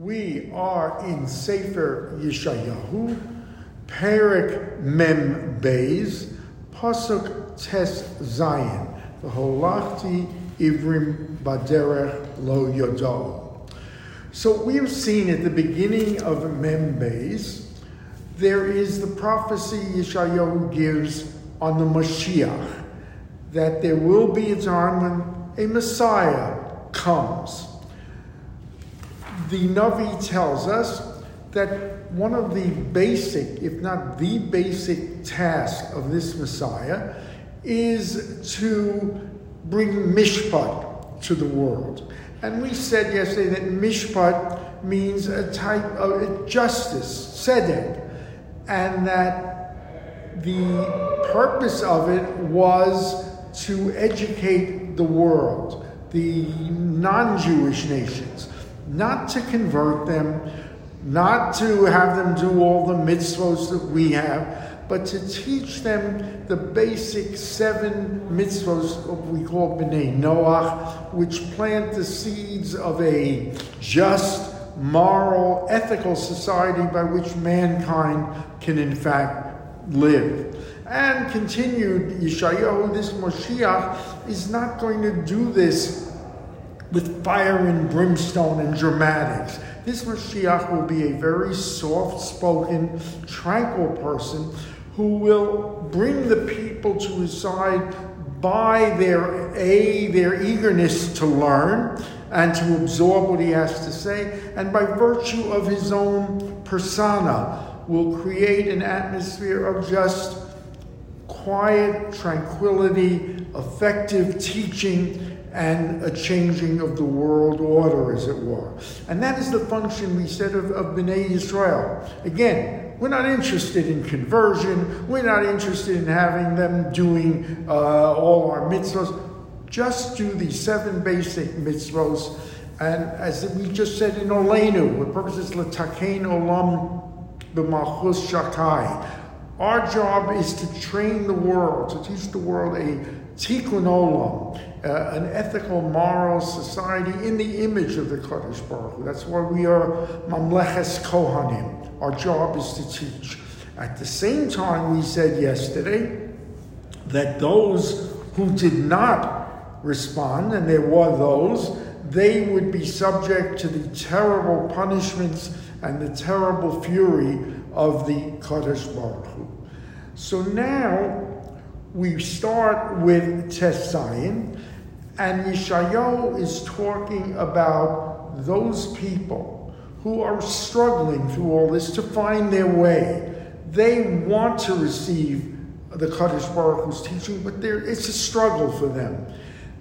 We are in Sefer Yeshayahu, Perik Mem Beis, Pasuk Tes Zayin, the Holachti Ivrim Baderech Lo Yodo. So we've seen at the beginning of Mem Beis, there is the prophecy Yeshayahu gives on the Mashiach, that there will be a time when a Messiah comes the Navi tells us that one of the basic, if not the basic task of this Messiah is to bring mishpat to the world. And we said yesterday that mishpat means a type of justice, tzedek, and that the purpose of it was to educate the world, the non Jewish nations not to convert them, not to have them do all the mitzvahs that we have, but to teach them the basic seven mitzvahs we call B'nai Noach, which plant the seeds of a just, moral, ethical society by which mankind can in fact live. And continued, Yeshayahu, this Moshiach, is not going to do this with fire and brimstone and dramatics. This Mashiach will be a very soft spoken, tranquil person who will bring the people to his side by their a their eagerness to learn and to absorb what he has to say and by virtue of his own persona will create an atmosphere of just quiet tranquility effective teaching and a changing of the world order, as it were. And that is the function, we said, of, of B'nai Israel. Again, we're not interested in conversion. We're not interested in having them doing uh, all our mitzvahs. Just do the seven basic mitzvahs. And as we just said in Olenu, the purpose is l'takein olam b'malchus shakai. Our job is to train the world, to teach the world a tikkun olam, uh, an ethical, moral society in the image of the Kadosh Baruch Hu. That's why we are Mamleches Kohanim. Our job is to teach. At the same time, we said yesterday that those who did not respond, and there were those, they would be subject to the terrible punishments and the terrible fury of the Kadosh Baruch Hu. So now we start with Tes Zayin, and Yeshayahu is talking about those people who are struggling through all this to find their way. They want to receive the Kaddish Baruch Hu's teaching, but it's a struggle for them.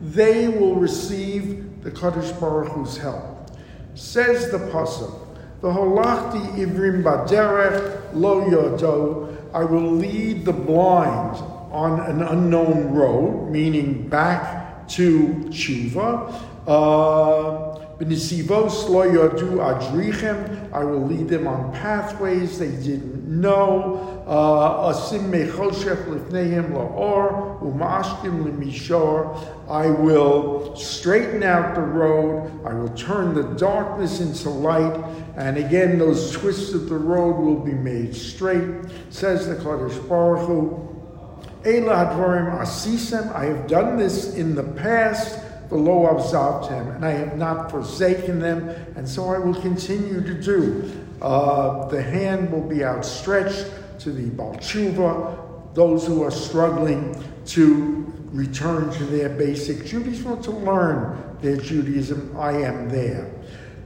They will receive the Kaddish Baruch Hu's help. Says the Pasuk, the Holachti Ivrim Baderech Lo Yodo, I will lead the blind on an unknown road, meaning back to tshuva. Uh. I will lead them on pathways they didn't know. Uh. I will straighten out the road. I will turn the darkness into light. And again, those twists of the road will be made straight. Says the Kadosh Baruch Hu. Asisem, I have done this in the past, The below Avzavtem, and I have not forsaken them, and so I will continue to do. Uh, the hand will be outstretched to the Balchuva, those who are struggling to return to their basic Judaism, want to learn their Judaism. I am there.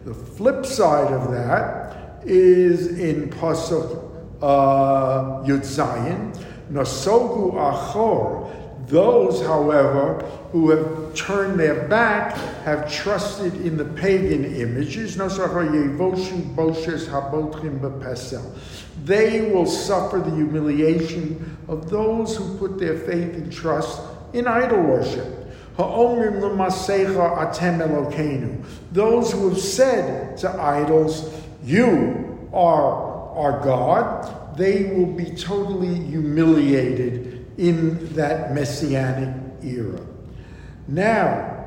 The flip side of that is in Pasuk uh, Yud Zayin, Nasogu achor. Those, however, who have turned their back have trusted in the pagan images. They will suffer the humiliation of those who put their faith and trust in idol worship. Those who have said to idols, You are our God, they will be totally humiliated in that messianic era. Now,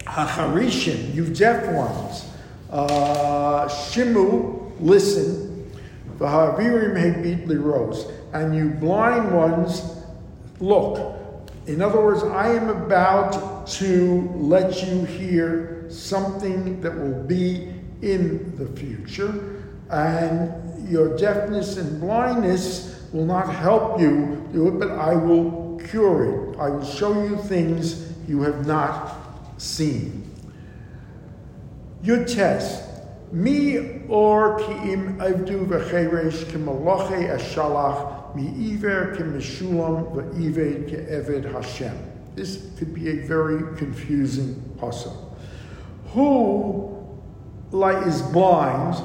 Hacharishim, you deaf ones, uh, Shimu, listen. V'ha'avirim hebit liros. And you blind ones, look. In other words, I am about to let you hear something that will be in the future, and your deafness and blindness will not help you do it, but I will cure it. I will show you things you have not seen. Your test. Mi or ki im avdu v'cheresh k'maloche ashalach mi iver k'mishulam v'ived k'eved Hashem. This could be a very confusing puzzle. Who like, is blind,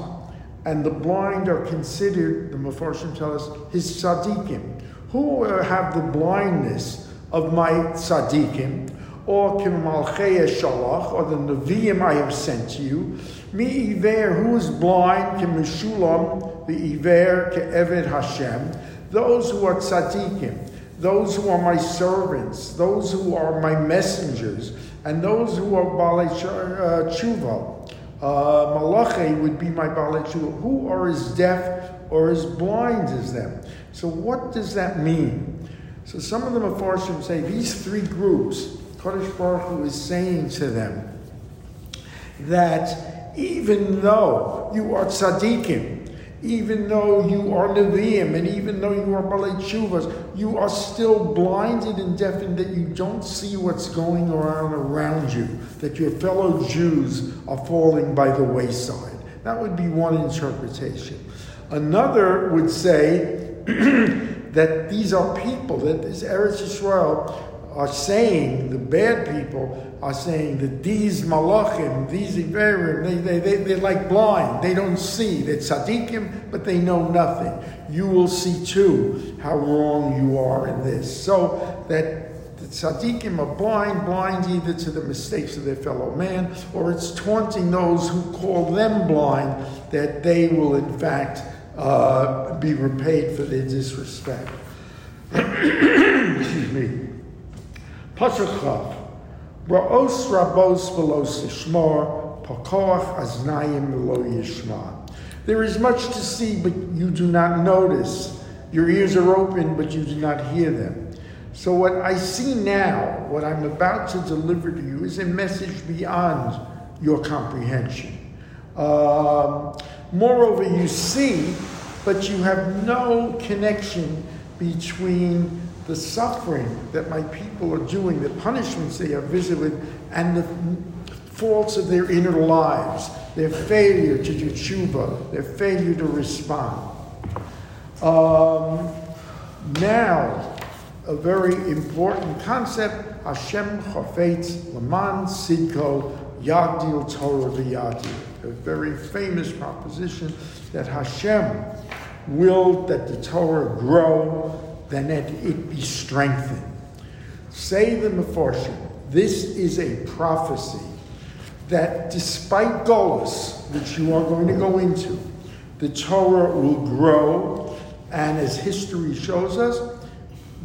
and the blind are considered, the Mepharshim tell us, his tzaddikim. Who have the blindness of my tzaddikim, or Kimalchei Shalach, or the Nevi'im I have sent to you. Me Iver, who is blind, Kimishulam, the Iver, Ke'eved Hashem, those who are tzaddikim, those who are my servants, those who are my messengers, and those who are Balei uh, Tshuva. Uh, Malachi would be my Tshuva, who are as deaf or as blind as them. So what does that mean? So some of the Mepharshim say these three groups Kodesh Baruch Hu is saying to them that even though you are tzaddikim, even though you are Nevi'im, and even though you are Balei Tshuvas, you are still blinded and deafened that you don't see what's going on around you, that your fellow Jews are falling by the wayside. That would be one interpretation. Another would say that these are people, that this Eretz Yisrael are saying, the bad people are saying that these malachim, these iverim, they, they, they, they're like blind. They don't see. They're tzaddikim, but they know nothing. You will see too how wrong you are in this. So that the tzaddikim are blind, blind either to the mistakes of their fellow man, or it's taunting those who call them blind that they will in fact uh, be repaid for their disrespect. Excuse me. Pasuk Ra'os rabos pakoach aznayim velo. There is much to see, but you do not notice. Your ears are open, but you do not hear them. So what I see now, what I'm about to deliver to you, is a message beyond your comprehension. Um, moreover, you see, but you have no connection between the suffering that my people are doing, the punishments they are visited, and the faults of their inner lives, their failure to do tshuva, their failure to respond. Um, now, a very important concept, Hashem Chafetz Laman Sidko Yagdil Torah V'Yagdil. A very famous proposition that Hashem willed that the Torah grow then let it be strengthened. Say the Mepharshim, this is a prophecy that despite Golos, which you are going to go into, the Torah will grow, and as history shows us,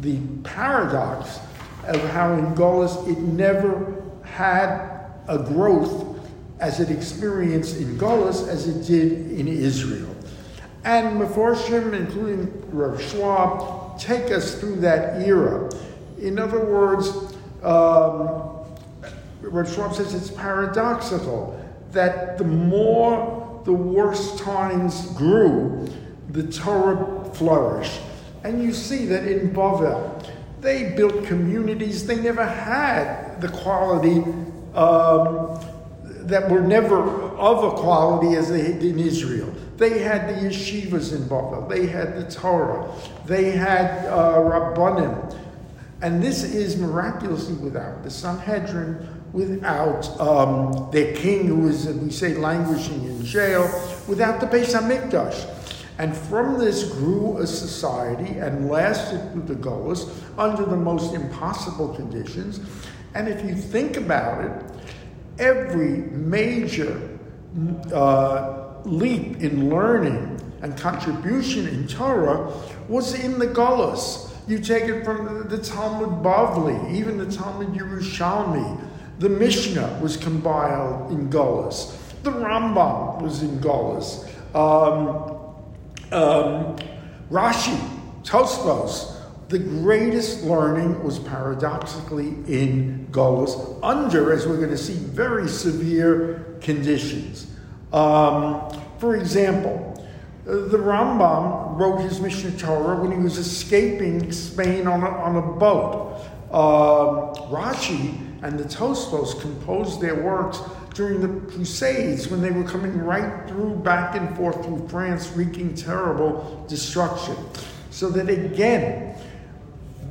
the paradox of how in Golos it never had a growth as it experienced in Golos as it did in Israel. And Mepharshim, including Rav Schwab, take us through that era. In other words, um, Rav Schwab says it's paradoxical that the more the worst times grew, the Torah flourished. And you see that in Bavel, they built communities, they never had the quality um, that were never of a quality as they did in Israel. They had the yeshivas in Bavel. They had the Torah. They had uh, Rabbanim. And this is miraculously without the Sanhedrin, without um, their king, who is, as we say, languishing in jail, without the Beis HaMikdash. And from this grew a society and lasted through the Golas under the most impossible conditions. And if you think about it, every major uh, leap in learning and contribution in Torah was in the Golos. You take it from the, Talmud Bavli, even the Talmud Yerushalmi. The Mishnah was compiled in Golos. The Rambam was in Golis. Um, um, Rashi, Tosfos, the greatest learning was paradoxically in Golis, under, as we're going to see, very severe conditions. Um, for example, the Rambam wrote his Mishnah Torah when he was escaping Spain on a, on a boat. Uh, Rashi and the Tosfos composed their works during the Crusades when they were coming right through, back and forth through France, wreaking terrible destruction. So that again,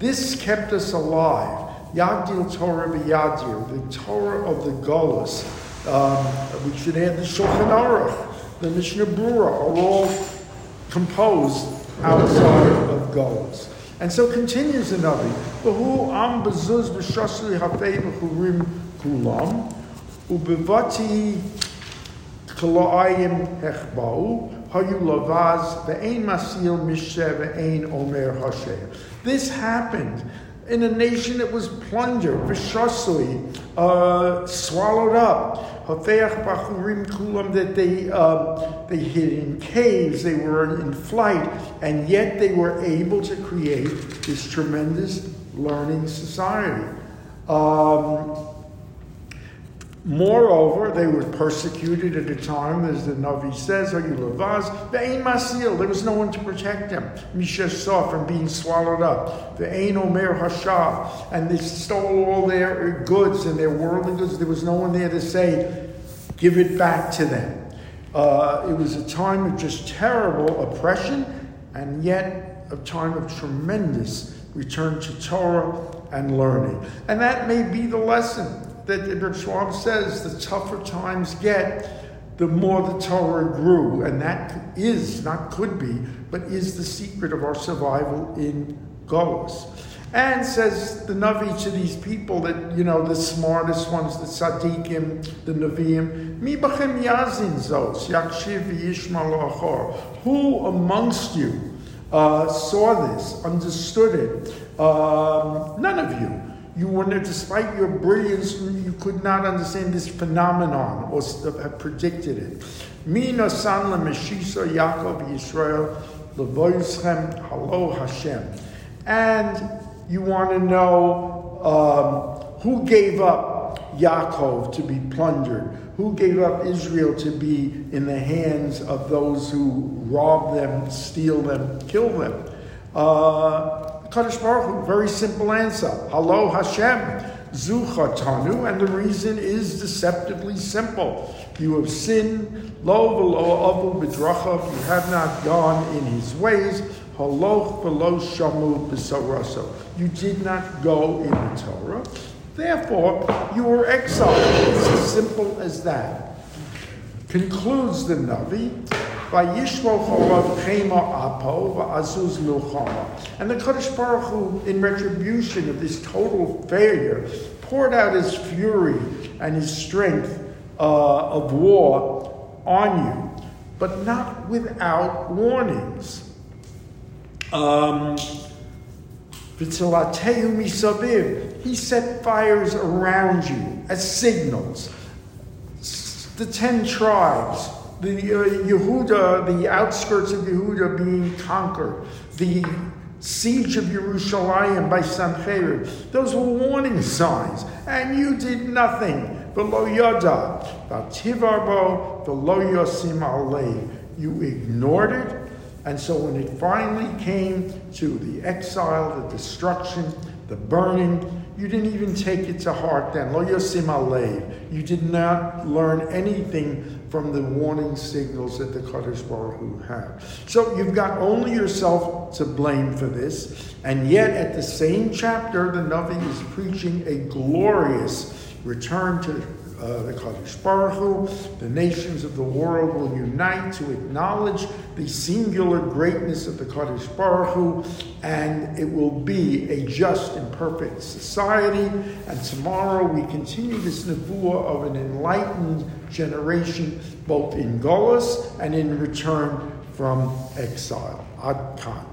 this kept us alive. Yagdil Torah v'Yadir, the Torah of the Golas. Um, we should add the Shulchan Aruch the Mishnah Brura are all composed outside of Golos. And so continues the Navi. Behu am bezuz b'shasli hafei b'churim kulam ubevati kalaayim hechbau This happened in a nation that was plundered, vishasli, uh, swallowed up. That they, uh, they hid in caves, they were in flight, and yet they were able to create this tremendous learning society. Um, Moreover, they were persecuted at a time, as the Navi says, Ve'ain Masil, there was no one to protect them. Misha saw from being swallowed up. Ve'ain Omer Hashav, and they stole all their goods and their worldly goods. There was no one there to say, give it back to them. Uh, it was a time of just terrible oppression, and yet a time of tremendous return to Torah and learning. And that may be the lesson that Ibn Schwab says the tougher times get, the more the Torah grew. And that is, not could be, but is the secret of our survival in Golos. And says the Navi to these people that, you know, the smartest ones, the Tzaddikim, the Naviim, Mi bachem yazin zos, yakshiv yishmal Who amongst you uh, saw this, understood it? Um, none of you. You were, despite your brilliance, you could not understand this phenomenon or have predicted it. Mina san lemeshisa Yaakov Yisrael levoyschem halo Hashem. And you want to know um, who gave up Yaakov to be plundered, who gave up Israel to be in the hands of those who rob them, steal them, kill them. Uh, Kaddish Baruch Hu, very simple answer. Halo Hashem, Zuchatanu, and the reason is deceptively simple. You have sinned, lo v'lo avu b'drachav, you have not gone in his ways, haloch v'lo shamu b'saraso. You did not go in the Torah, therefore you were exiled. It's as simple as that. Concludes the Navi, and the Kaddish Baruch Hu, in retribution of this total failure, poured out his fury and his strength uh, of war on you, but not without warnings. Um, he set fires around you as signals. The ten tribes, the uh, Yehuda, the outskirts of Yehuda being conquered, the siege of Jerusalem by Sanherib. Those were warning signs, and you did nothing. Below Yada, Tivarbo, below Yosim. You ignored it, and so when it finally came to the exile, the destruction, the burning, you didn't even take it to heart then. Lo yosim. You did not learn anything from the warning signals that the Kaddish Baruch Hu had. So you've got only yourself to blame for this, and yet at the same chapter, the Navi is preaching a glorious return to uh, the Kaddish Baruch Hu, the nations of the world will unite to acknowledge the singular greatness of the Kaddish Baruch Hu, and it will be a just and perfect society. And tomorrow we continue this nevuah of an enlightened generation, both in Golas and in return from exile. Ad Khan.